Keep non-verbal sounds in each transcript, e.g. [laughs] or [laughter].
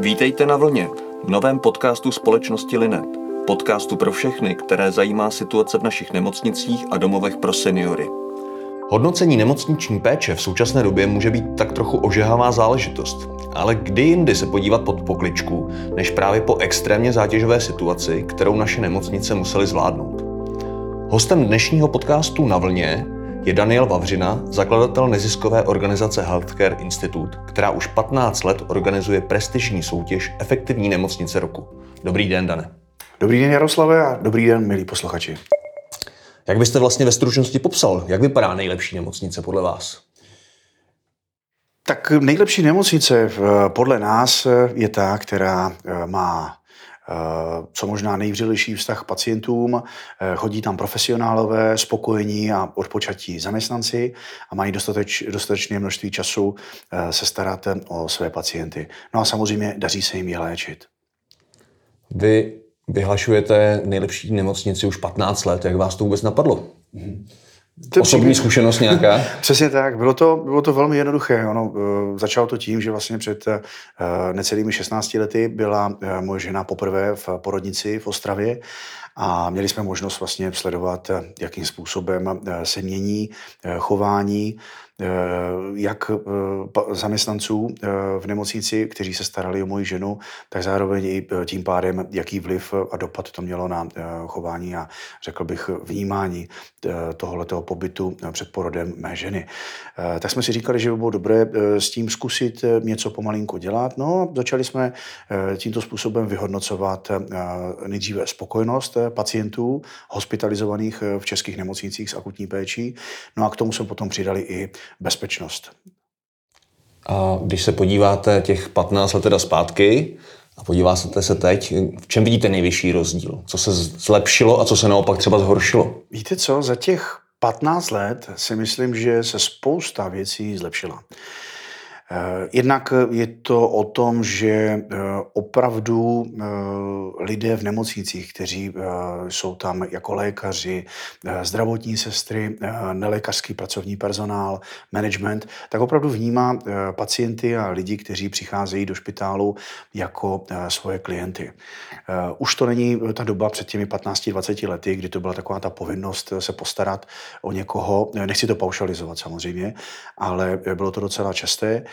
Vítejte na vlně, novém podcastu společnosti Linet. Podcastu pro všechny, které zajímá situace v našich nemocnicích a domovech pro seniory. Hodnocení nemocniční péče v současné době může být tak trochu ožehavá záležitost. Ale kdy jindy se podívat pod pokličku, než právě po extrémně zátěžové situaci, kterou naše nemocnice musely zvládnout. Hostem dnešního podcastu Na vlně je Daniel Vavřina, zakladatel neziskové organizace Healthcare Institute, která už 15 let organizuje prestižní soutěž Efektivní nemocnice roku. Dobrý den, Dane. Dobrý den, Jaroslave, a dobrý den, milí posluchači. Jak byste vlastně ve stručnosti popsal, jak vypadá nejlepší nemocnice podle vás? Tak nejlepší nemocnice podle nás je ta, která eh, má co možná nejvřelejší vztah k pacientům, eh, chodí tam profesionálové, spokojení a odpočatí zaměstnanci a mají dostateč, dostatečné množství času eh, se starat o své pacienty. No a samozřejmě daří se jim je léčit. Vy vyhlašujete nejlepší nemocnici už 15 let. Jak vás to vůbec napadlo? Mm-hmm. To Osobní příběh. zkušenost nějaká? [laughs] Přesně tak. Bylo to, bylo to velmi jednoduché. Ono, uh, začalo to tím, že vlastně před uh, necelými 16 lety byla uh, moje žena poprvé v porodnici v Ostravě a měli jsme možnost vlastně sledovat, jakým způsobem se mění chování Eh, jak eh, zaměstnanců eh, v nemocnici, kteří se starali o moji ženu, tak zároveň i tím pádem, jaký vliv a dopad to mělo na chování a řekl bych vnímání tohoto pobytu před porodem mé ženy. Tak jsme si říkali, že by bylo dobré s tím zkusit něco pomalinku dělat. No, začali jsme tímto způsobem vyhodnocovat nejdříve spokojenost pacientů hospitalizovaných v českých nemocnicích s akutní péčí. No a k tomu jsme potom přidali i bezpečnost. A když se podíváte těch 15 let teda zpátky a podíváte se teď, v čem vidíte nejvyšší rozdíl? Co se zlepšilo a co se naopak třeba zhoršilo? Víte co, za těch 15 let si myslím, že se spousta věcí zlepšila. Eh, jednak je to o tom, že eh, opravdu eh, lidé v nemocnicích, kteří jsou tam jako lékaři, zdravotní sestry, nelékařský pracovní personál, management, tak opravdu vnímá pacienty a lidi, kteří přicházejí do špitálu jako svoje klienty. Už to není ta doba před těmi 15-20 lety, kdy to byla taková ta povinnost se postarat o někoho. Nechci to paušalizovat samozřejmě, ale bylo to docela časté.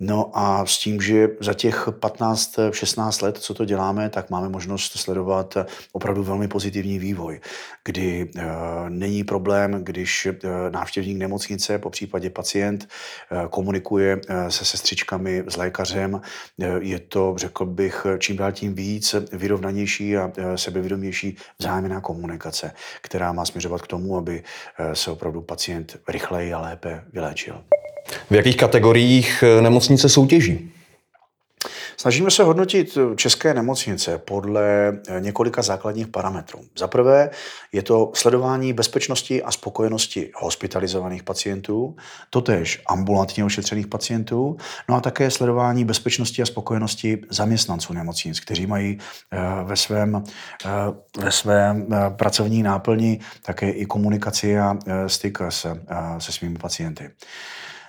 No a s tím, že za těch 15-16 let, co to děláme, tak máme možnost sledovat opravdu velmi pozitivní vývoj, kdy e, není problém, když e, návštěvník nemocnice, po případě pacient, e, komunikuje se sestřičkami, s lékařem. Je to, řekl bych, čím dál tím víc vyrovnanější a sebevědomější vzájemná komunikace, která má směřovat k tomu, aby se opravdu pacient rychleji a lépe vyléčil. V jakých kategoriích eh, nemocnice soutěží? Snažíme se hodnotit české nemocnice podle eh, několika základních parametrů. Za prvé je to sledování bezpečnosti a spokojenosti hospitalizovaných pacientů, totéž ambulantně ošetřených pacientů, no a také sledování bezpečnosti a spokojenosti zaměstnanců nemocnic, kteří mají eh, ve svém, ve svém pracovní náplni také i komunikaci a styk se, se svými pacienty.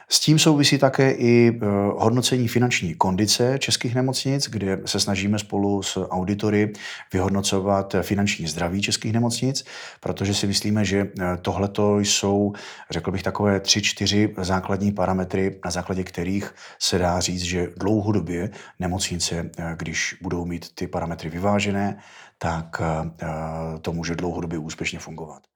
S tím souvisí také i e, hodnocení finanční kondice českých nemocnic, kde se snažíme spolu s auditory vyhodnocovat finanční zdraví českých nemocnic, protože si myslíme, že e, tohle jsou, řekl bych, takové tři, čtyři základní parametry, na základě kterých se dá říct, že dlouhodobě nemocnice, e, když budou mít ty parametry vyvážené, tak to může dlouhodobě úspěšně fungovat.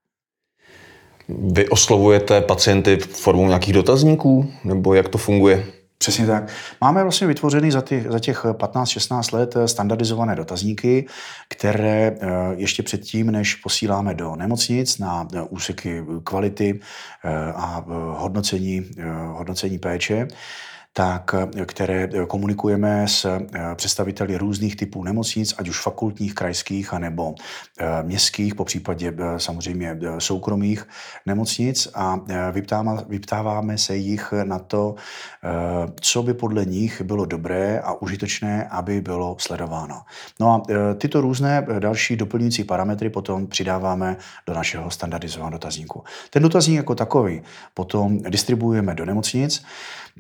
Vy oslovujete pacienty formou nějakých dotazníků, nebo jak to funguje? Přesně tak. Máme vlastně vytvořený za, ty, za těch 15-16 let standardizované dotazníky, které eh, ještě předtím, než posíláme do nemocnic na úseky kvality eh, a hodnocení, hodnocení péče, tak, které komunikujeme s představiteli různých typů nemocnic, ať už fakultních, krajských, anebo městských, po případě samozřejmě soukromých nemocnic a vyptáváme se jich na to, co by podle nich bylo dobré a užitečné, aby bylo sledováno. No a tyto různé další doplňující parametry potom přidáváme do našeho standardizovaného dotazníku. Ten dotazník jako takový potom distribuujeme do nemocnic,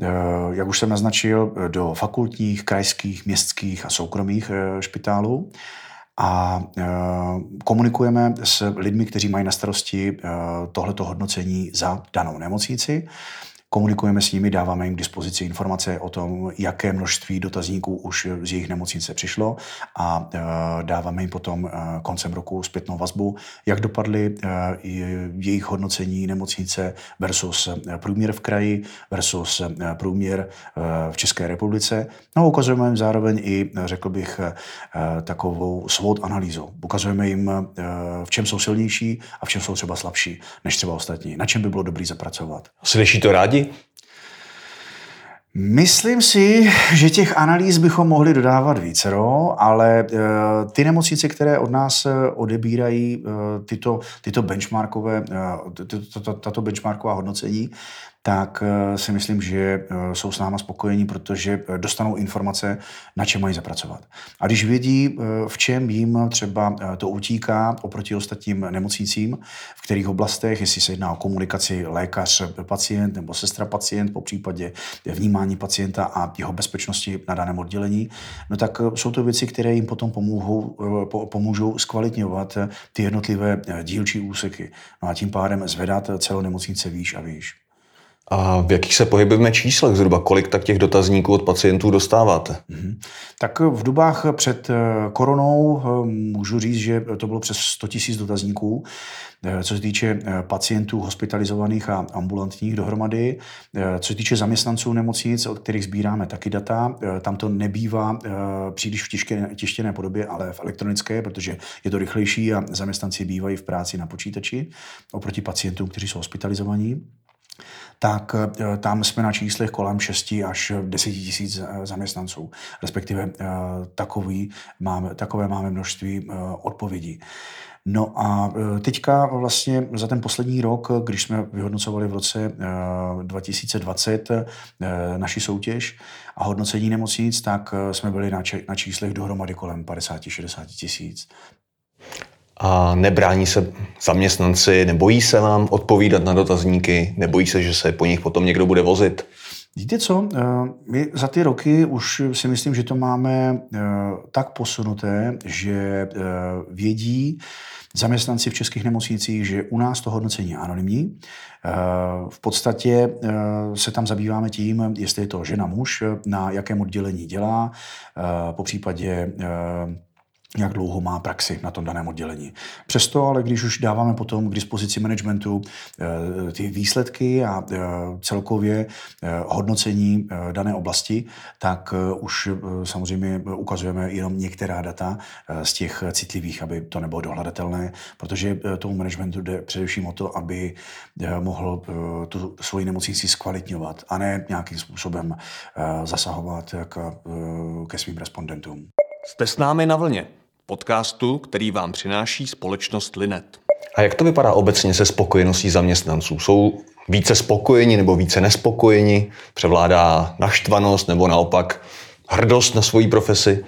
eh, jak už jsem naznačil, do fakultních, krajských, městských a soukromých eh, špitálů. A eh, komunikujeme s lidmi, kteří mají na starosti tohleto hodnocení za danou nemocnici komunikujeme s nimi, dáváme jim k dispozici informace o tom, jaké množství dotazníků už z jejich nemocnice přišlo a e, dáváme jim potom e, koncem roku zpětnou vazbu, jak dopadly e, jejich hodnocení nemocnice versus průměr v kraji versus průměr v České republice. No ukazujeme jim zároveň i, řekl bych, takovou svod analýzu. Ukazujeme jim, v čem jsou silnější a v čem jsou třeba slabší než třeba ostatní, na čem by bylo dobrý zapracovat. Slyší to rádi? Myslím si, že těch analýz bychom mohli dodávat vícero, ale eh, ty nemocnice, které od nás eh, odebírají eh, tyto, tyto benchmarkové, tato benchmarková hodnocení, tak eh, si myslím, že eh, jsou s náma spokojení, protože eh, dostanou informace, na čem mají zapracovat. A když vědí, v čem jim třeba to utíká oproti ostatním nemocnicím, v kterých oblastech, jestli se jedná o komunikaci lékař-pacient nebo sestra-pacient, po případě vnímání pacienta a jeho bezpečnosti na daném oddělení, no tak jsou to věci, které jim potom pomohou, pomůžou zkvalitňovat ty jednotlivé dílčí úseky. No a tím pádem zvedat celou nemocnice výš a výš. A v jakých se pohybujeme číslech zhruba? Kolik tak těch dotazníků od pacientů dostáváte? Mm-hmm. Tak v dobách před eh, koronou eh, můžu říct, že to bylo přes 100 000 dotazníků. Eh, co se týče pacientů hospitalizovaných a ambulantních dohromady, co se týče zaměstnanců nemocnic, od kterých sbíráme taky data, tam to nebývá příliš v tištěné, tištěné podobě, ale v elektronické, protože je to rychlejší a zaměstnanci bývají v práci na počítači oproti pacientům, kteří jsou hospitalizovaní tak eh, tam jsme na číslech kolem 6 až 10 tisíc eh, zaměstnanců, respektive eh, takový máme, takové máme množství odpovědí. No a teďka vlastně za ten poslední rok, když jsme vyhodnocovali v roce 2020 naši soutěž a hodnocení nemocnic, tak jsme byli na číslech dohromady kolem 50-60 tisíc. A nebrání se zaměstnanci, nebojí se vám odpovídat na dotazníky, nebojí se, že se po nich potom někdo bude vozit? Víte co, eh, my za ty roky už si myslím, že to máme eh, tak posunuté, že eh, vědí zaměstnanci v českých nemocnicích, že u nás to hodnocení je anonymní. V podstatě se tam zabýváme tím, jestli je to žena, muž, na jakém oddělení dělá, po případě jak dlouho má praxi na tom daném oddělení. Přesto ale, když už dáváme potom k dispozici managementu eh, ty výsledky a eh, celkově eh, hodnocení dané oblasti, tak už samozřejmě ukazujeme jenom některá data z těch citlivých, aby to nebylo dohledatelné, protože tomu managementu jde především o to, aby mohl tu svoji nemocnici zkvalitňovat a ne nějakým způsobem zasahovat ke svým respondentům. Jste s námi na vlně podcastu, který vám přináší společnost Linet. A jak to vypadá obecně se spokojeností zaměstnanců? Jsou více spokojeni nebo více nespokojeni? Převládá naštvanost nebo naopak hrdost na svoji profesi?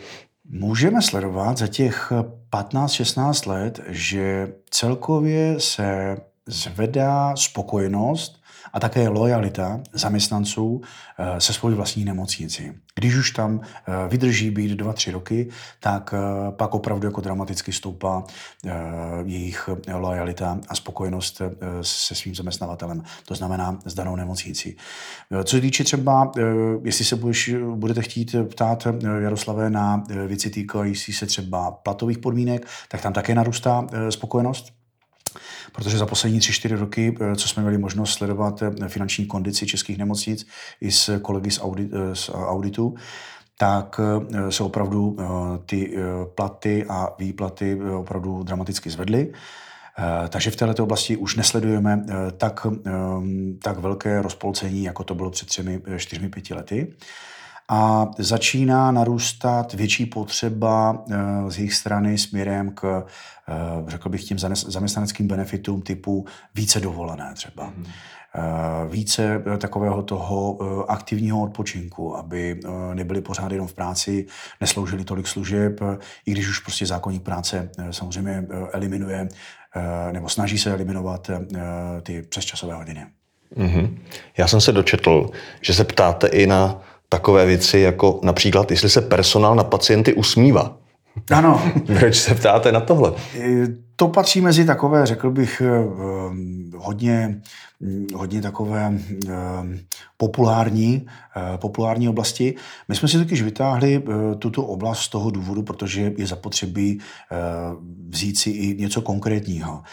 Můžeme sledovat za těch 15-16 let, že celkově se zvedá spokojenost a také lojalita zaměstnanců eh, se svojí vlastní nemocnici. Když už tam eh, vydrží být dva, tři roky, tak eh, pak opravdu jako dramaticky stoupá jejich lojalita a spokojenost se svým zaměstnavatelem, to znamená s danou nemocnicí. Co se týče třeba, jestli se budeš, budete chtít ptát Jaroslavé na věci týkající se třeba platových podmínek, tak tam také narůstá spokojenost protože za poslední tři, čtyři roky, eh, co jsme měli možnost sledovat eh, finanční kondici českých nemocnic i s kolegy z, audit, eh, z auditu, tak se opravdu ty platy a výplaty opravdu dramaticky zvedly. Takže v této oblasti už nesledujeme tak, tak velké rozpolcení, jako to bylo před třemi, čtyřmi, pěti lety a začíná narůstat větší potřeba z jejich strany směrem k, řekl bych, tím zaměstnaneckým benefitům typu více dovolené třeba. Mm. Eh, více eh, takového toho eh, aktivního odpočinku, aby nebyli pořád jenom v práci, nesloužili tolik služeb, i když už prostě zákonník práce samozřejmě eliminuje nebo snaží se eliminovat ty přesčasové hodiny. Mm-hmm. Já jsem se dočetl, že se ptáte i na takové věci, jako například, jestli se personál na pacienty usmívá. Ano. [laughs] Proč se ptáte na tohle? To patří mezi takové, řekl bych, hodně Mm, hodně takové eh, populární, eh, populární oblasti. My jsme si totiž vytáhli eh, tuto oblast z toho důvodu, protože je zapotřebí vzít si i něco konkrétního.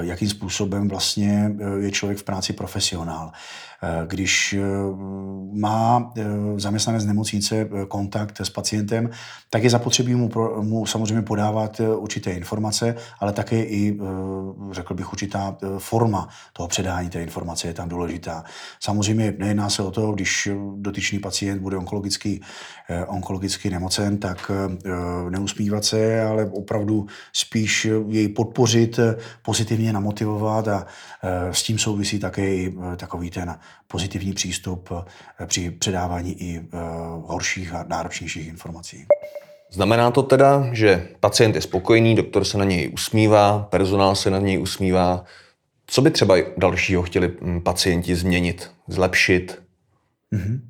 Jakým způsobem vlastně je člověk v práci profesionál. Když má zaměstnanec nemocnice kontakt s pacientem, tak je zapotřebí mu, mu samozřejmě podávat určité informace, ale také i, řekl bych, určitá forma toho předání té informace je tam důležitá. Samozřejmě nejedná se o to, když dotyčný pacient bude onkologicky, eh, onkologicky nemocen, tak eh, neusmívat se, ale opravdu spíš jej podpořit, pozitivně namotivovat a eh, s tím souvisí také i takový ten pozitivní přístup při předávání i horších a náročnějších informací. Znamená to teda, že pacient je spokojený, doktor se na něj usmívá, personál se na něj usmívá, co by třeba dalšího chtěli mm, pacienti změnit, zlepšit? Mm-hmm.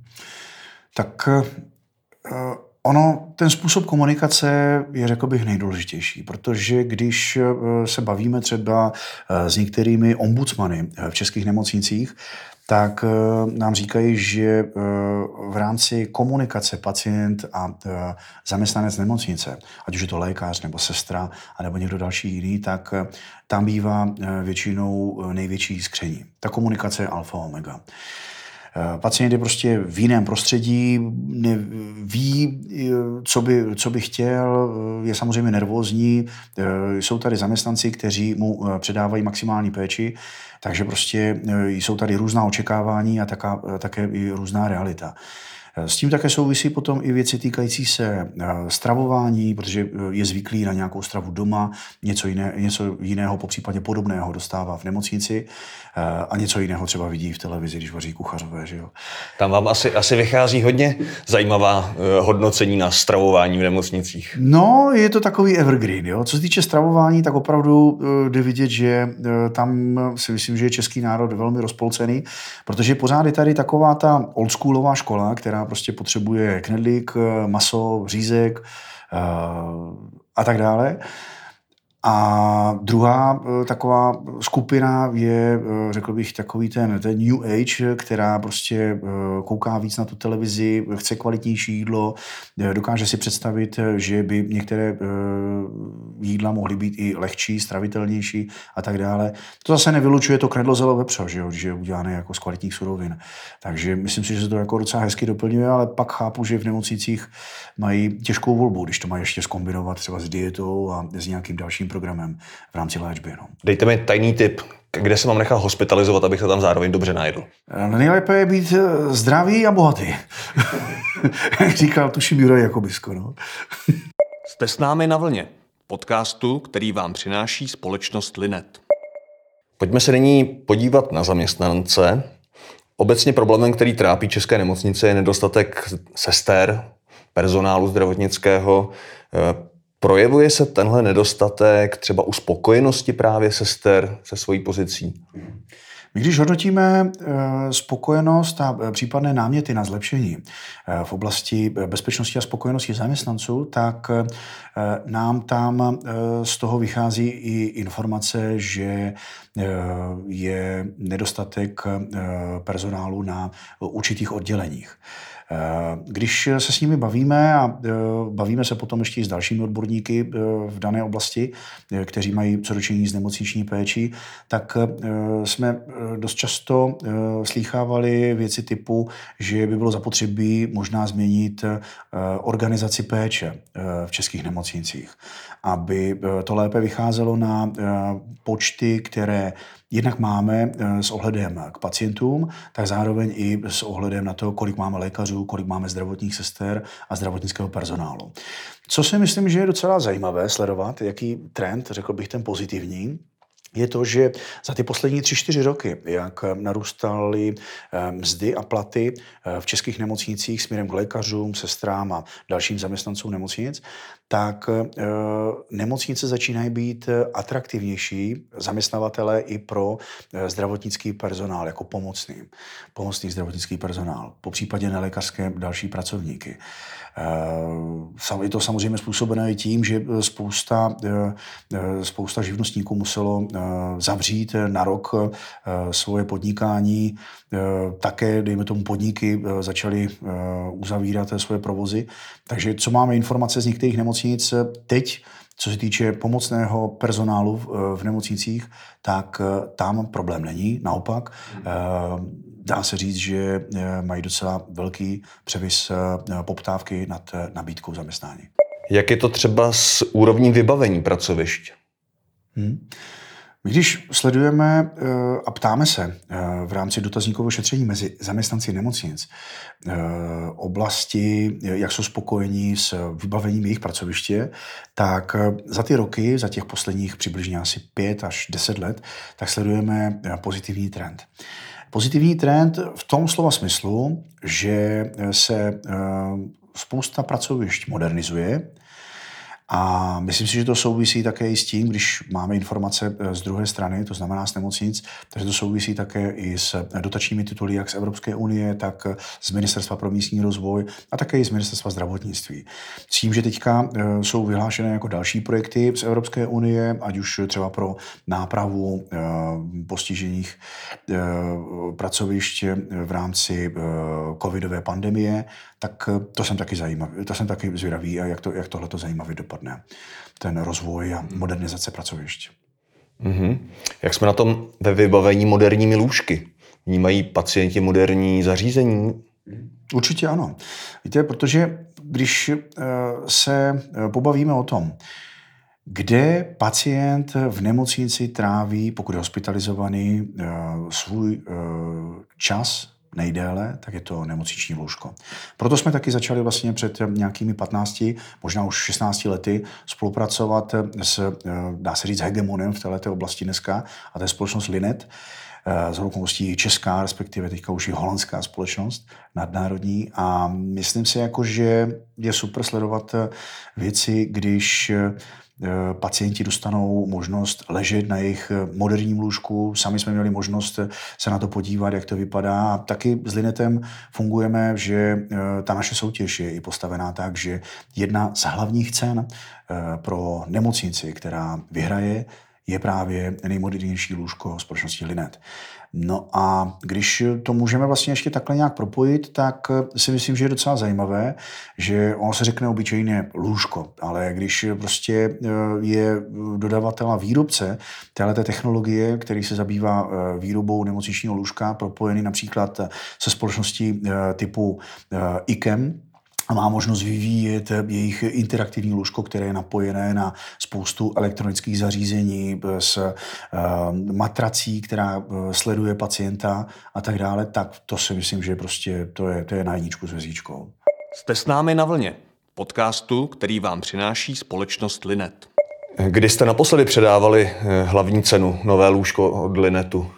Tak uh, ono, ten způsob komunikace je, řekl bych, nejdůležitější, protože když uh, se bavíme třeba s některými ombudsmany v českých nemocnicích, tak eh, nám říkají, že eh, v rámci komunikace pacient a eh, zaměstnanec nemocnice, ať už je to lékař nebo sestra, nebo někdo další jiný, tak tam bývá většinou největší skření. Ta komunikace je alfa omega. Pacient je prostě v jiném prostředí, ví, co by, co by chtěl, je samozřejmě nervózní. Jsou tady zaměstnanci, kteří mu předávají maximální péči, takže prostě jsou tady různá očekávání a taká, také i různá realita. S tím také souvisí potom i věci týkající se eh, stravování, protože eh, je zvyklý na nějakou stravu doma, něco, jiné, něco jiného, po případě podobného dostává v nemocnici eh, a něco jiného třeba vidí v televizi, když vaří kuchařové. Že jo? Tam vám asi, asi vychází hodně zajímavá hodnocení na stravování v nemocnicích. No, je to takový evergreen. Jo? Co se týče stravování, tak opravdu jde vidět, že tam si myslím, že je český národ velmi rozpolcený, protože pořád je tady taková ta oldschoolová škola, která prostě potřebuje knedlík, maso, řízek eh, a tak dále. A druhá eh, taková skupina je, eh, řekl bych, takový ten, ten New Age, která prostě eh, kouká víc na tu televizi, chce kvalitnější jídlo, dokáže si představit, že by některé jídla mohly být i lehčí, stravitelnější a tak dále. To zase nevylučuje to knedlo zelo vepřo, že, jo, je udělané jako z kvalitních surovin. Takže myslím si, že se to jako docela hezky doplňuje, ale pak chápu, že v nemocnicích mají těžkou volbu, když to mají ještě skombinovat třeba s dietou a s nějakým dalším programem v rámci léčby. No. Dejte mi tajný tip, kde se mám nechal hospitalizovat, abych se tam zároveň dobře najedl? Eh, nejlépe je být eh, zdravý a bohatý. [laughs] Jak říkal tuším Juraj Jakobisko. No. [laughs] Jste s námi na vlně, podcastu, který vám přináší společnost Linet. Pojďme se nyní podívat na zaměstnance. Obecně problémem, který trápí české nemocnice, je nedostatek sester, personálu zdravotnického. Projevuje se tenhle nedostatek třeba u spokojenosti právě sester se svojí pozicí? My když hodnotíme eh, spokojenost a eh, případné náměty na zlepšení eh, v oblasti bezpečnosti a spokojenosti zaměstnanců, tak nám tam z toho vychází i informace, že je nedostatek personálu na určitých odděleních. Když se s nimi bavíme a bavíme se potom ještě i s dalšími odborníky v dané oblasti, kteří mají co dočinění s nemocniční péčí, tak jsme dost často slýchávali věci typu, že by bylo zapotřebí možná změnit organizaci péče v českých nemocnicích, aby to lépe vycházelo na počty, které jednak máme eh, s ohledem k pacientům, tak zároveň i s ohledem na to, kolik máme lékařů, kolik máme zdravotních sester a zdravotnického personálu. Co si myslím, že je docela zajímavé sledovat, jaký trend, řekl bych ten pozitivní, je to, že za ty poslední tři, čtyři roky, jak narůstaly eh, mzdy a platy eh, v českých nemocnicích směrem k lékařům, sestrám a dalším zaměstnancům nemocnic, tak eh, nemocnice začínají být atraktivnější zaměstnavatele i pro zdravotnický personál jako pomocný, pomocný zdravotnický personál, po případě nelékařské další pracovníky. Je to samozřejmě způsobené i tím, že spousta, spousta živnostníků muselo zavřít na rok svoje podnikání. Také, dejme tomu, podniky začaly uzavírat svoje provozy. Takže co máme informace z některých nemocnic teď, co se týče pomocného personálu v nemocnicích, tak tam problém není. Naopak, dá se říct, že mají docela velký převis poptávky nad nabídkou zaměstnání. Jak je to třeba s úrovní vybavení pracovišť? Hmm. My když sledujeme eh, a ptáme se eh, v rámci dotazníkového šetření mezi zaměstnanci nemocnic eh, oblasti, jak jsou spokojení s vybavením jejich pracoviště, tak za ty roky, za těch posledních přibližně asi pět až deset let, tak sledujeme pozitivní trend. Pozitivní trend v tom slova smyslu, že se spousta pracovišť modernizuje, a myslím si, že to souvisí také i s tím, když máme informace eh, z druhé strany, to znamená z nemocnic, takže to souvisí také i s dotačními tituly, jak z Evropské unie, tak z Ministerstva pro místní rozvoj a také i z Ministerstva zdravotnictví. S tím, že teďka eh, jsou vyhlášené jako další projekty z Evropské unie, ať už třeba pro nápravu eh, postižených pracovišť v rámci covidové pandemie, tak to jsem taky zajímavý, to jsem taky zvědavý, jak, to, jak tohle to zajímavě dopadne, ten rozvoj a modernizace pracovišť. Mm-hmm. Jak jsme na tom ve vybavení moderními lůžky? Vnímají pacienti moderní zařízení? Určitě ano. Víte, protože když eh, se eh, pobavíme o tom, kde pacient v nemocnici tráví, pokud je hospitalizovaný, eh, svůj čas, nejdéle, tak je to nemocniční lůžko. Proto jsme taky začali vlastně před nějakými 15, možná už 16 lety spolupracovat s, eh, dá se říct, hegemonem v této oblasti dneska, a to je společnost Linet, eh, z okolností česká, respektive teďka už i holandská společnost nadnárodní a myslím si, jako, že je super sledovat věci, když Eh, pacienti dostanou možnost ležet na jejich eh, moderním lůžku. Sami jsme měli možnost eh, se na to podívat, jak to vypadá. A taky s Linetem fungujeme, že ta naše soutěž je i postavená tak, že jedna z hlavních cen pro nemocnici, která vyhraje, je právě nejmodernější lůžko společnosti Linet. No a když to můžeme vlastně ještě takhle nějak propojit, tak si myslím, že je docela zajímavé, že ono se řekne obyčejně lůžko, ale když prostě eh, je dodavatel a výrobce této technologie, který se zabývá eh, výrobou nemocničního lůžka, propojený například se společností eh, typu IKEM, a má možnost vyvíjet jejich interaktivní lůžko, které je napojené na spoustu elektronických zařízení s uh, matrací, která uh, sleduje pacienta a tak dále, tak to si myslím, že prostě to je, to je na jedničku s hvězdičkou. Jste s námi na vlně, podcastu, který vám přináší společnost Linet. Kdy jste naposledy předávali eh, hlavní cenu nové lůžko od Linetu?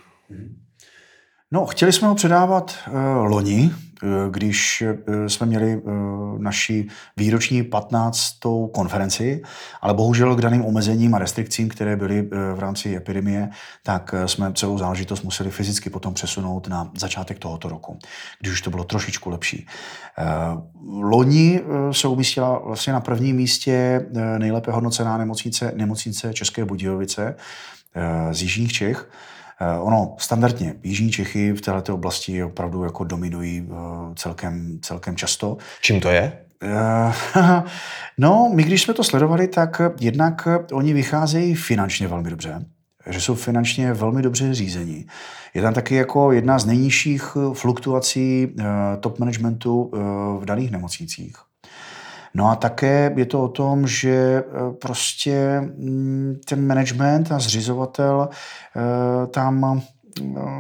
No, chtěli jsme ho předávat uh, loni, Eh, když eh, jsme měli eh, naši výroční 15. konferenci, ale bohužel k daným omezením a restrikcím, které byly v rámci epidemie, tak jsme celou záležitost museli fyzicky potom přesunout na začátek tohoto roku, když už to bylo trošičku lepší. Loni se umístila vlastně na prvním místě nejlépe hodnocená nemocnice, nemocnice České Budějovice z Jižních Čech, Ono standardně Jižní Čechy v této oblasti opravdu jako dominují celkem, celkem často. Čím to je? [laughs] No, my když jsme to sledovali, tak jednak oni vycházejí finančně velmi dobře že jsou finančně velmi dobře řízení. Je tam taky jako jedna z nejnižších fluktuací top managementu v daných nemocnicích. No a také je to o tom, že e, prostě mm, ten management a zřizovatel e, tam e,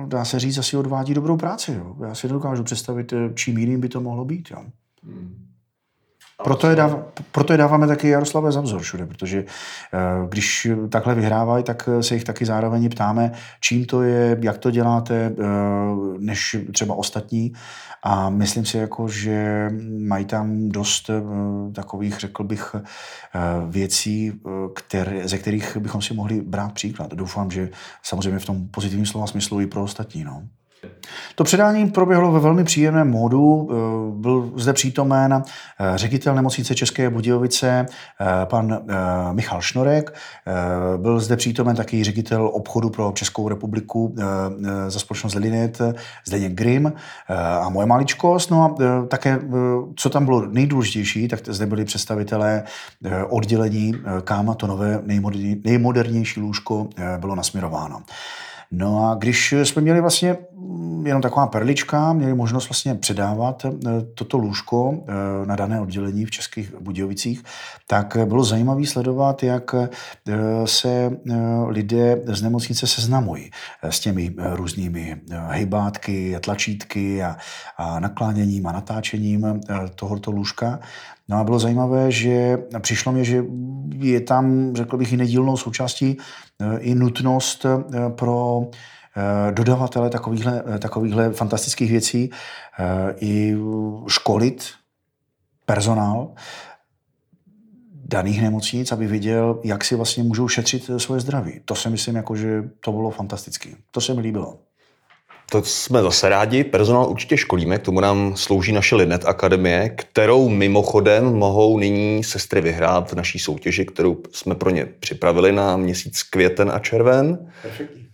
dá se říct, asi odvádí dobrou práci. Jo. Já si nedokážu představit, čím jiným by to mohlo být. Jo. Hmm. Proto je, dáv, proto je dáváme taky Jaroslavé za vzor všude, protože když takhle vyhrávají, tak se jich taky zároveň ptáme, čím to je, jak to děláte, než třeba ostatní. A myslím si, jako, že mají tam dost takových, řekl bych, věcí, které, ze kterých bychom si mohli brát příklad. Doufám, že samozřejmě v tom pozitivním slova smyslu i pro ostatní. No. To předání proběhlo ve velmi příjemném módu. Eh, byl zde přítomen eh, ředitel nemocnice České Budějovice, eh, pan Michal Šnorek. Byl zde přítomen taky ředitel obchodu pro Českou republiku za společnost Linet, Zdeněk Grim a moje maličkost. No a také, co tam bylo nejdůležitější, tak zde byli představitelé oddělení, kam to nové nejmodernější lůžko bylo nasměrováno. No a když jsme měli vlastně mm, jenom taková perlička, měli možnost vlastně předávat eh, toto lůžko eh, na dané oddělení v Českých Budějovicích, tak bylo zajímavé sledovat, jak eh, se lidé z nemocnice seznamují s těmi různými hejbátky, tlačítky a, a nakláněním a natáčením tohoto lůžka. No a bylo zajímavé, že přišlo mě, že je tam, řekl bych, i nedílnou součástí eh, i nutnost eh, pro eh, dodavatele takovýchhle, takovýchhle fantastických věcí i školit personál daných nemocnic, aby viděl, jak si vlastně můžou šetřit svoje zdraví. To si myslím, jako, že to bylo fantastické. To se mi líbilo. To jsme zase rádi. Personál určitě školíme, k tomu nám slouží naše Linet Akademie, kterou mimochodem mohou nyní sestry vyhrát v naší soutěži, kterou jsme pro ně připravili na měsíc květen a červen. Perfektní.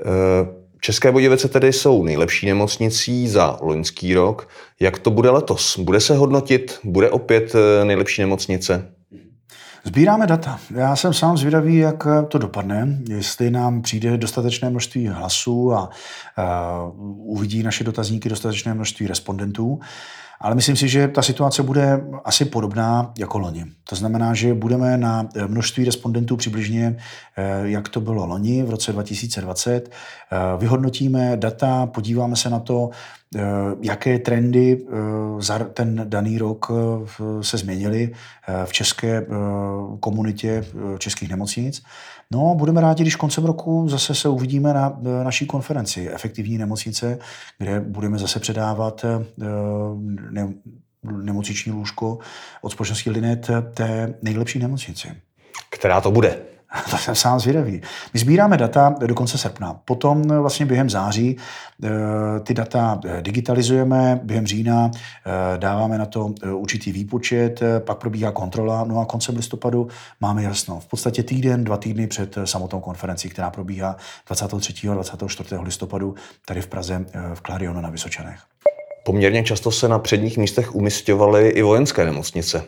Eh, České Budějovice tedy jsou nejlepší nemocnicí za loňský rok. Jak to bude letos? Bude se hodnotit? Bude opět eh, nejlepší nemocnice? Sbíráme data. Já jsem sám zvědavý, jak to dopadne, jestli nám přijde dostatečné množství hlasů a, a uvidí naše dotazníky dostatečné množství respondentů. Ale myslím si, že ta situace bude asi podobná jako loni. To znamená, že budeme na množství respondentů přibližně, eh, jak to bylo loni v roce 2020. Eh, vyhodnotíme data, podíváme se na to, eh, jaké trendy za ten daný rok se změnily v české komunitě českých nemocnic. No, budeme rádi, když koncem roku zase se uvidíme na naší konferenci Efektivní nemocnice, kde budeme zase předávat ne, nemocniční lůžko od společnosti Linet té nejlepší nemocnici. Která to bude? [laughs] To jsem sám zvědavý. My sbíráme data do konce srpna. Potom vlastně během září eh, ty data eh, digitalizujeme, během října eh, dáváme na to určitý výpočet, pak probíhá kontrola, no a koncem listopadu máme jasno. V podstatě týden, dva týdny před samotnou konferencí, která probíhá 23. a 24. listopadu tady v Praze v Klarionu na Vysočanech. Poměrně často se na předních místech umistovaly i vojenské nemocnice.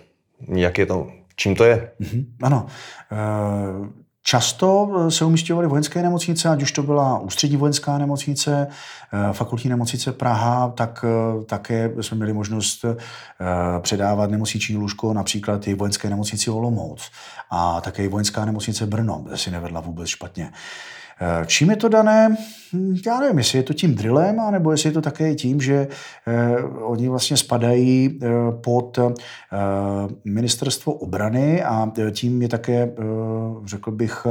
Jak je to Čím to je? Mm-hmm, ano. Eh, často se umístěvaly vojenské nemocnice, ať už to byla ústřední vojenská nemocnice, eh, fakultní nemocnice Praha, tak eh, také jsme měli možnost předávat nemocniční lůžko například i vojenské nemocnici Olomouc a také i vojenská nemocnice Brno, si nevedla vůbec špatně. Eh, čím je to dané? Hm, já nevím, jestli je to tím drillem, nebo jestli je to také tím, že eh, oni vlastně spadají eh, pod ministerstvo obrany a tím je také, řekl bych,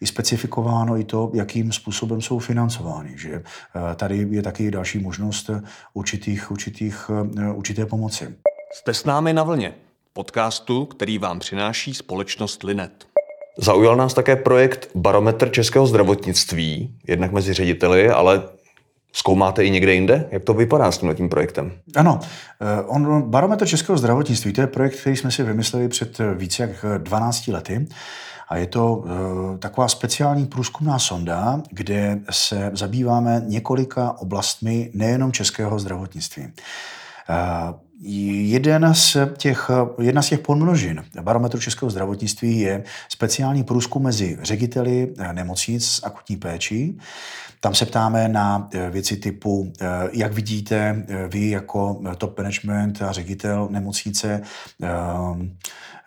i specifikováno i to, jakým způsobem jsou financovány. Že tady je taky další možnost určitých, určitých, určité pomoci. Jste s námi na vlně podcastu, který vám přináší společnost Linet. Zaujal nás také projekt Barometr českého zdravotnictví, jednak mezi řediteli, ale Zkoumáte i někde jinde? Jak to vypadá s tím projektem? Ano, eh, on, Barometr českého zdravotnictví, to je projekt, který jsme si vymysleli před více jak 12 lety. A je to taková speciální průzkumná sonda, kde se zabýváme několika oblastmi nejenom českého zdravotnictví. Jeden z těch, jedna z těch podmnožin barometru českého zdravotnictví je speciální průzkum mezi řediteli nemocnic s akutní péčí. Tam se ptáme na věci typu, jak vidíte vy jako top management a ředitel nemocnice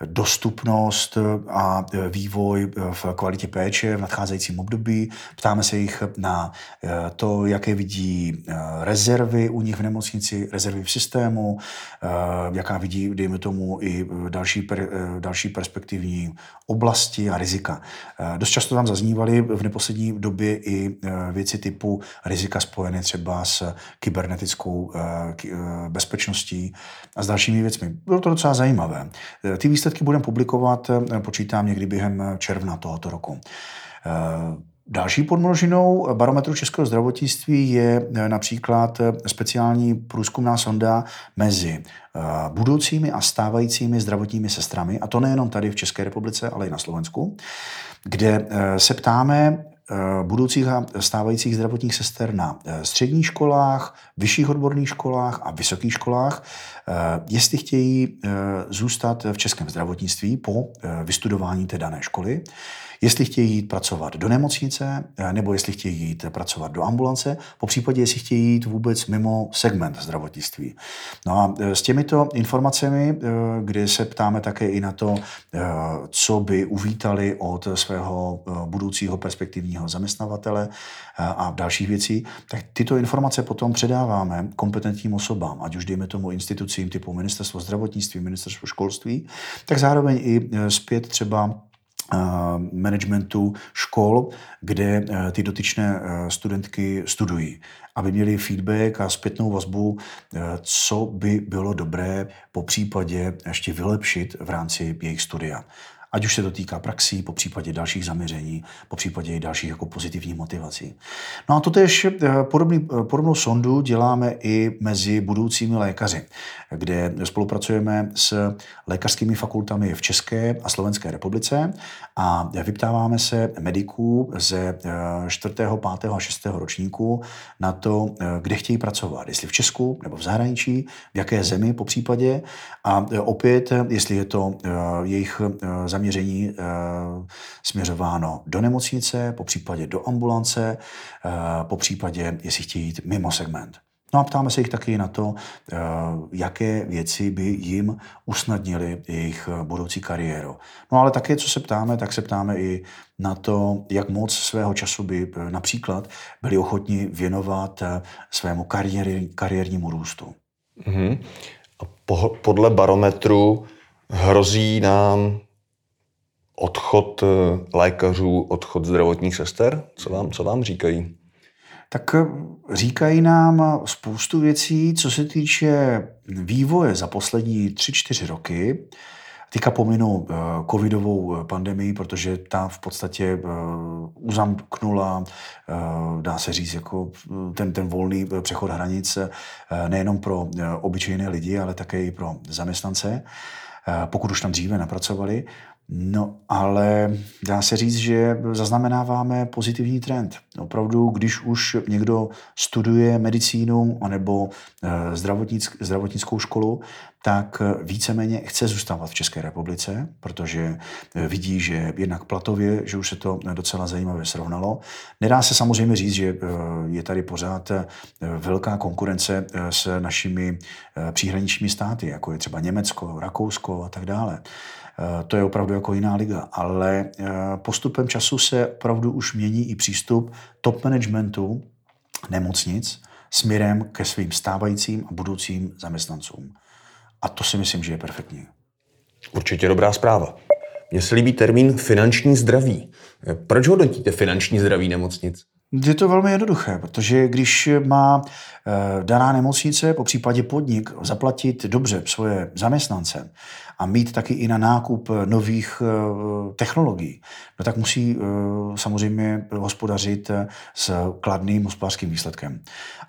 dostupnost a vývoj v kvalitě péče v nadcházejícím období. Ptáme se jich na eh, to, jaké vidí eh, rezervy u nich v nemocnici, rezervy v systému, eh, jaká vidí, dejme tomu, i další, per, další perspektivní oblasti a rizika. Dost často tam zaznívaly v neposlední době i věci typu rizika spojené třeba s kybernetickou bezpečností a s dalšími věcmi. Bylo to docela zajímavé. Ty výsledky výsledky budeme publikovat, eh, počítám někdy během eh, června tohoto roku. Eh, další podmnožinou barometru českého zdravotnictví je například speciální průzkumná sonda mezi budoucími a stávajícími zdravotními sestrami, a to nejenom tady v České republice, ale i na Slovensku, kde se ptáme budoucích a stávajících zdravotních sester na středních školách, vyšších odborných školách a vysokých školách jestli chtějí eh, zůstat v českém zdravotnictví po eh, vystudování té dané školy, jestli chtějí jít pracovat do nemocnice, nebo jestli chtějí jít pracovat do ambulance, po případě jestli chtějí jít vůbec mimo segment zdravotnictví. No a s těmito informacemi, kdy se ptáme také i na to, co by uvítali od svého budoucího perspektivního zaměstnavatele a dalších věcí, tak tyto informace potom předáváme kompetentním osobám, ať už dejme tomu instituci institucím typu ministerstvo zdravotnictví, ministerstvo školství, tak zároveň i e, zpět třeba e, managementu škol, kde e, ty dotyčné studentky studují, aby měli feedback a zpětnou vazbu, co by bylo dobré po případě ještě vylepšit v rámci jejich studia ať už se to týká praxí, po případě dalších zaměření, po případě i dalších jako pozitivních motivací. No a to tež eh, podobný, eh, podobnou sondu děláme i mezi budoucími lékaři, kde spolupracujeme s lékařskými fakultami v České a Slovenské republice a vyptáváme se mediků ze 4., eh, 5. a 6. ročníku na to, kde chtějí pracovat, jestli v Česku nebo v zahraničí, v jaké zemi po případě a opět, jestli je to jejich zaměření eh, směřováno do nemocnice, po případě do ambulance, eh, po případě, jestli chtějí jít mimo segment. No a ptáme se jich taky na to, eh, jaké věci by jim usnadnily jejich budoucí kariéru. No ale také, co se ptáme, tak se ptáme i na to, jak moc svého času by například byli ochotni věnovat svému kariéry, kariérnímu růstu. Mm-hmm. A po, podle barometru hrozí nám odchod eh, lékařů, odchod zdravotních sester? Co vám, co vám říkají? Tak eh, říkají nám spoustu věcí, co se týče vývoje za poslední 3-4 roky. Teďka pominu eh, covidovou pandemii, protože ta v podstatě uzamknula, dá se říct, jako ten, ten volný přechod hranic nejenom pro obyčejné lidi, ale také i pro zaměstnance, pokud už tam dříve napracovali. No, ale dá se říct, že zaznamenáváme pozitivní trend. Opravdu, když už někdo studuje medicínu anebo eh, zdravotnick, zdravotnickou školu, tak víceméně chce zůstávat v České republice, protože eh, vidí, že jednak platově, že už se to docela zajímavě srovnalo. Nedá se samozřejmě říct, že eh, je tady pořád velká konkurence s našimi příhraničními státy, jako je třeba Německo, Rakousko a tak dále. Eh, to je opravdu jako jiná liga. Ale eh, postupem času se opravdu už mění i přístup top managementu nemocnic směrem ke svým stávajícím a budoucím zaměstnancům. A to si myslím, že je perfektní. Určitě dobrá zpráva. Mně se líbí termín finanční zdraví. Eh, proč hodnotíte finanční zdraví nemocnic? Je to velmi jednoduché, protože když má daná nemocnice, po případě podnik, zaplatit dobře svoje zaměstnance a mít taky i na nákup nových technologií, no tak musí samozřejmě hospodařit s kladným hospodářským výsledkem.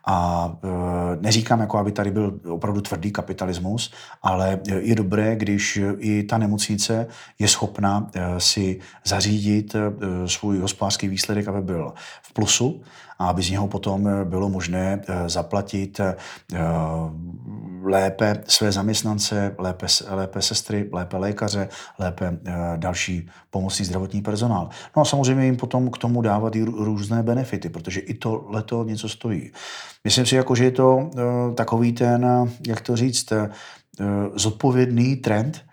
A neříkám, jako aby tady byl opravdu tvrdý kapitalismus, ale je dobré, když i ta nemocnice je schopna si zařídit svůj hospodářský výsledek, aby byl v plusu a aby z něho potom eh, bylo možné eh, zaplatit eh, lépe své zaměstnance, lépe, lépe sestry, lépe lékaře, lépe další pomocný zdravotní personál. No a samozřejmě jim potom k tomu dávat i různé benefity, protože i to leto něco stojí. Myslím si, jako, že je to takový ten, jak to říct, zodpovědný trend,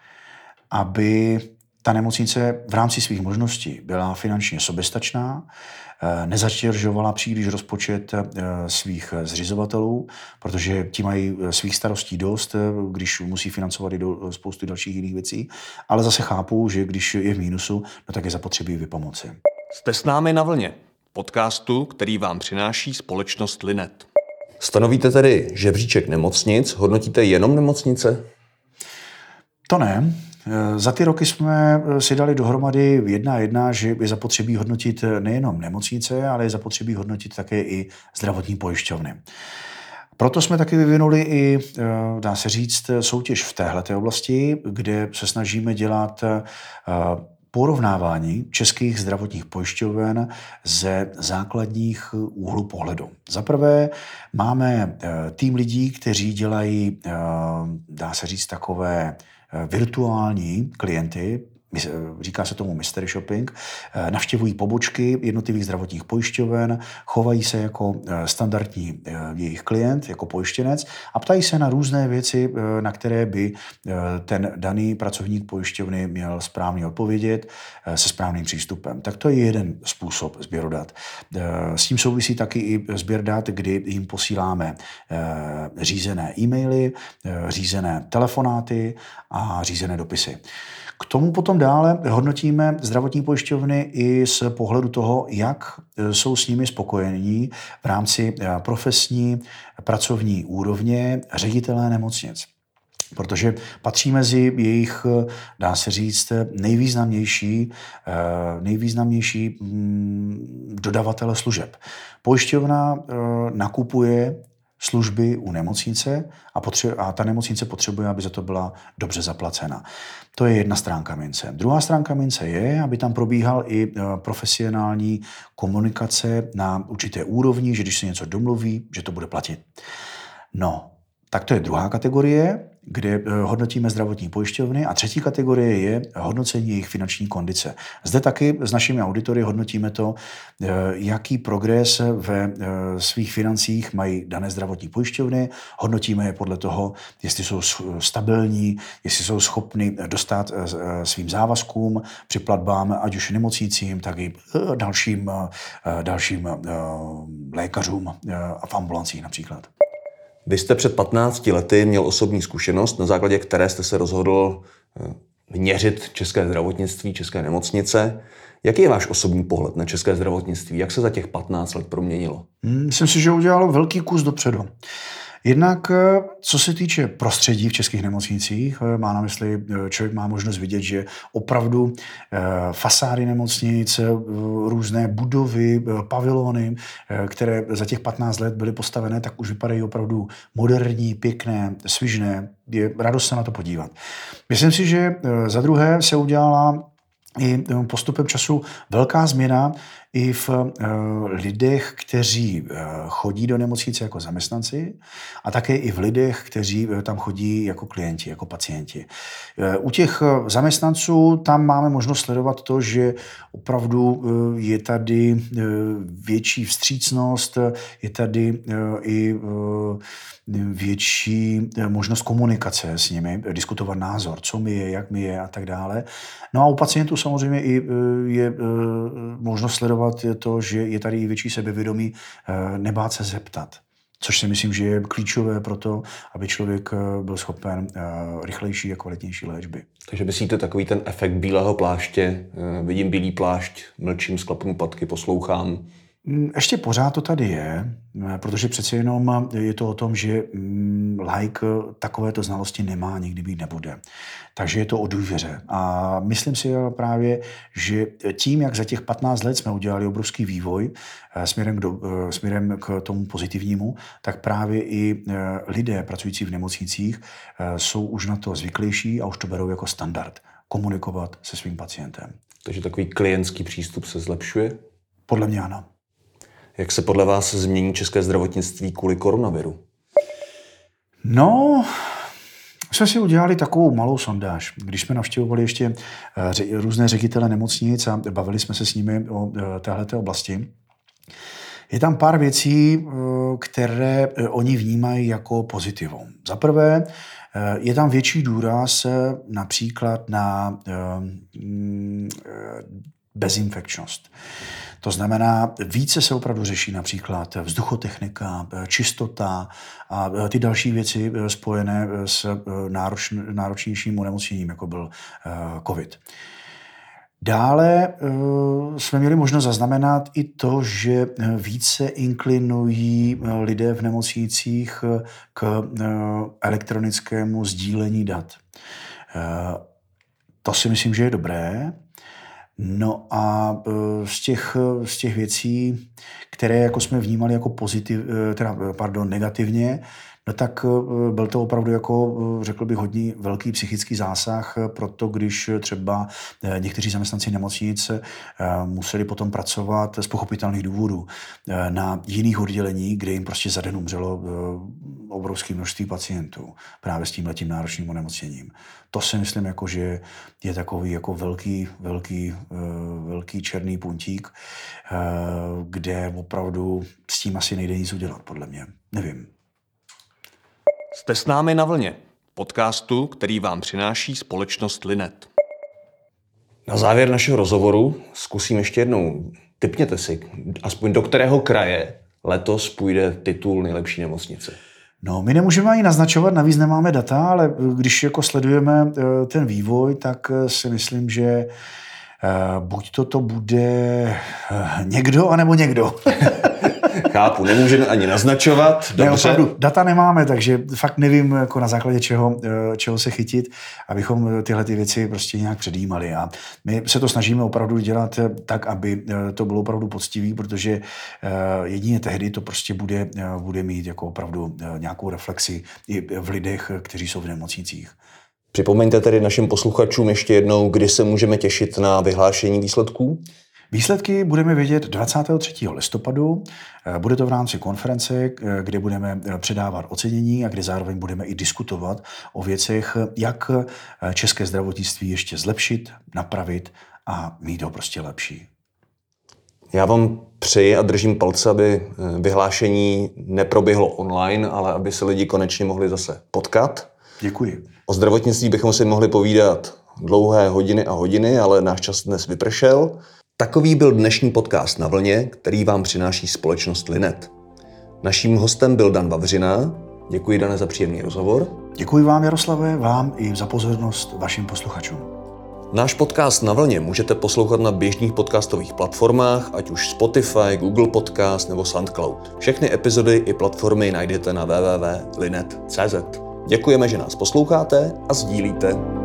aby ta nemocnice v rámci svých možností byla finančně soběstačná, nezatěžovala příliš rozpočet eh, svých zřizovatelů, protože ti mají eh, svých starostí dost, když musí financovat i do spoustu dalších jiných věcí, ale zase chápu, že když je v mínusu, no tak je zapotřebí vypomoci. Jste s námi na vlně, podcastu, který vám přináší společnost Linet. Stanovíte tedy žebříček nemocnic, hodnotíte jenom nemocnice? To ne. Eh, za ty roky jsme eh, si dali dohromady jedna jedna, že je zapotřebí hodnotit eh, nejenom nemocnice, ale je zapotřebí hodnotit také i zdravotní pojišťovny. Proto jsme taky vyvinuli i, dá se říct, soutěž v téhle oblasti, kde se snažíme dělat porovnávání českých zdravotních pojišťoven ze základních úhlů pohledu. Za prvé máme tým lidí, kteří dělají, dá se říct, takové virtuální klienty, říká se tomu mystery shopping, eh, navštěvují pobočky jednotlivých zdravotních pojišťoven, chovají se jako eh, standardní jejich klient, jako pojištěnec a ptají se na různé věci, na které by ten daný pracovník pojišťovny měl správně odpovědět se správným přístupem. Tak to je jeden způsob sběru dat. S tím souvisí taky i sběr dat, kdy jim posíláme řízené e-maily, řízené telefonáty a řízené dopisy. K tomu potom dále hodnotíme zdravotní pojišťovny i z pohledu toho, jak e, jsou s nimi spokojení v rámci e, profesní, pracovní úrovně ředitelé nemocnic protože patří mezi jejich, e, dá se říct, nejvýznamnější, nejvýznamnější mm, dodavatele služeb. Pojišťovna nakupuje služby u nemocnice a, potře- a ta nemocnice potřebuje, aby za to byla dobře zaplacena. To je jedna stránka mince. Druhá stránka mince je, aby tam probíhal i e, profesionální komunikace na určité úrovni, že když se něco domluví, že to bude platit. No, tak to je druhá kategorie kde eh, hodnotíme zdravotní pojišťovny a třetí kategorie je hodnocení jejich finanční kondice. Zde taky s našimi auditory hodnotíme to, eh, jaký progres ve eh, svých financích mají dané zdravotní pojišťovny, hodnotíme je podle toho, jestli jsou stabilní, jestli jsou schopni dostat svým závazkům při platbám, ať už nemocnicím, tak i dalším, dalším lékařům a v ambulancích například. Vy jste před 15 lety měl osobní zkušenost, na základě které jste se rozhodl eh, měřit české zdravotnictví, české nemocnice. Jaký je váš osobní pohled na české zdravotnictví? Jak se za těch 15 let proměnilo? Hmm, myslím si, že udělalo velký kus dopředu. Jednak, eh, co se týče prostředí v českých nemocnicích, eh, má na mysli, eh, člověk má možnost vidět, že opravdu fasády nemocnic, různé budovy, pavilony, které za těch 15 let byly postavené, tak už vypadají opravdu moderní, pěkné, svižné. Je radost se na to podívat. Myslím si, že za druhé se udělala i postupem času velká změna i v eh, lidech, kteří eh, chodí do nemocnice jako zaměstnanci a také i v lidech, kteří eh, tam chodí jako klienti, jako pacienti. U těch zaměstnanců tam máme možnost sledovat to, že opravdu je tady větší vstřícnost, je tady i větší možnost komunikace s nimi, diskutovat názor, co mi je, jak mi je a tak dále. No a u pacientů samozřejmě i je možnost sledovat je to, že je tady větší sebevědomí eh, nebát se zeptat. Což si myslím, že je klíčové pro to, aby člověk eh, byl schopen eh, rychlejší a kvalitnější léčby. Takže myslíte takový ten efekt bílého pláště, vidím bílý plášť, mlčím, sklapnu patky, poslouchám, ještě pořád to tady je, eh, protože přece jenom je to o tom, že mm, like takovéto znalosti nemá, nikdy být nebude. Takže je to o důvěře. A myslím si právě, že tím, jak za těch 15 let jsme udělali obrovský vývoj eh, směrem k, do, eh, směrem k tomu pozitivnímu, tak právě i lidé pracující v nemocnicích jsou už na to zvyklejší a už to berou jako standard komunikovat se svým pacientem. Takže takový klientský přístup se zlepšuje? Podle mě ano. Jak se podle vás změní české zdravotnictví kvůli koronaviru? No, jsme si udělali takovou malou sondáž, když jsme navštěvovali ještě eh, různé ředitele nemocnic a bavili jsme se s nimi o eh, této oblasti. Je tam pár věcí, eh, které oni vnímají jako pozitivum. Za prvé, je tam větší důraz například na mm, bezinfekčnost. To znamená, více se opravdu řeší například vzduchotechnika, čistota a ty další věci eh, spojené eh, s eh, nároč, náročnějším onemocněním, jako byl COVID. Dále jsme měli možnost zaznamenat i to, že více inklinují lidé v nemocnicích k elektronickému sdílení dat. To si myslím, že je dobré. No a e, z těch, z těch věcí, které jako jsme vnímali jako pozitiv, e, teda, pardon, negativně, no tak e, byl to opravdu jako, řekl bych, hodně velký psychický zásah, proto když třeba někteří zaměstnanci nemocnic museli potom pracovat z pochopitelných důvodů na jiných oddělení, kde jim prostě za den umřelo obrovské množství pacientů právě s tím letím náročným onemocněním. To si myslím, jako, že je takový jako velký, velký, velký černý puntík, kde opravdu s tím asi nejde nic udělat, podle mě. Nevím. Jste s námi na vlně, podcastu, který vám přináší společnost Linet. Na závěr našeho rozhovoru zkusím ještě jednou. Typněte si, aspoň do kterého kraje letos půjde titul nejlepší nemocnice. No, my nemůžeme ani naznačovat, navíc nemáme data, ale když jako sledujeme eh, ten vývoj, tak eh, si myslím, že eh, buď to to bude někdo, anebo někdo. [laughs] Chápu, nemůžeme ani naznačovat. Dobře. Ne, opravdu, data nemáme, takže fakt nevím, jako na základě čeho, eh, čeho se chytit, abychom tyhle ty věci prostě nějak předjímali. A my se to snažíme opravdu dělat tak, aby eh, to bylo opravdu poctivý, protože eh, jedině tehdy to prostě bude, bude mít jako opravdu nějakou reflexi i v lidech, kteří jsou v nemocnicích. Připomeňte tedy našim posluchačům ještě jednou, kdy se můžeme těšit na vyhlášení výsledků. Výsledky budeme vědět 23. listopadu. Eh, bude to v rámci konference, eh, kde budeme eh, předávat ocenění a kde zároveň budeme i diskutovat o věcech, jak české zdravotnictví ještě zlepšit, napravit a mít ho prostě lepší. Já vám přeji a držím palce, aby vyhlášení neproběhlo online, ale aby se lidi konečně mohli zase potkat. Děkuji. O zdravotnictví bychom si mohli povídat dlouhé hodiny a hodiny, ale náš čas dnes vypršel. Takový byl dnešní podcast na vlně, který vám přináší společnost Linet. Naším hostem byl Dan Vavřina. Děkuji, Dane, za příjemný rozhovor. Děkuji vám, Jaroslave, vám i za pozornost vašim posluchačům. Náš podcast na vlně můžete poslouchat na běžných podcastových platformách, ať už Spotify, Google Podcast nebo SoundCloud. Všechny epizody i platformy najdete na www.linet.cz. Děkujeme, že nás posloucháte a sdílíte.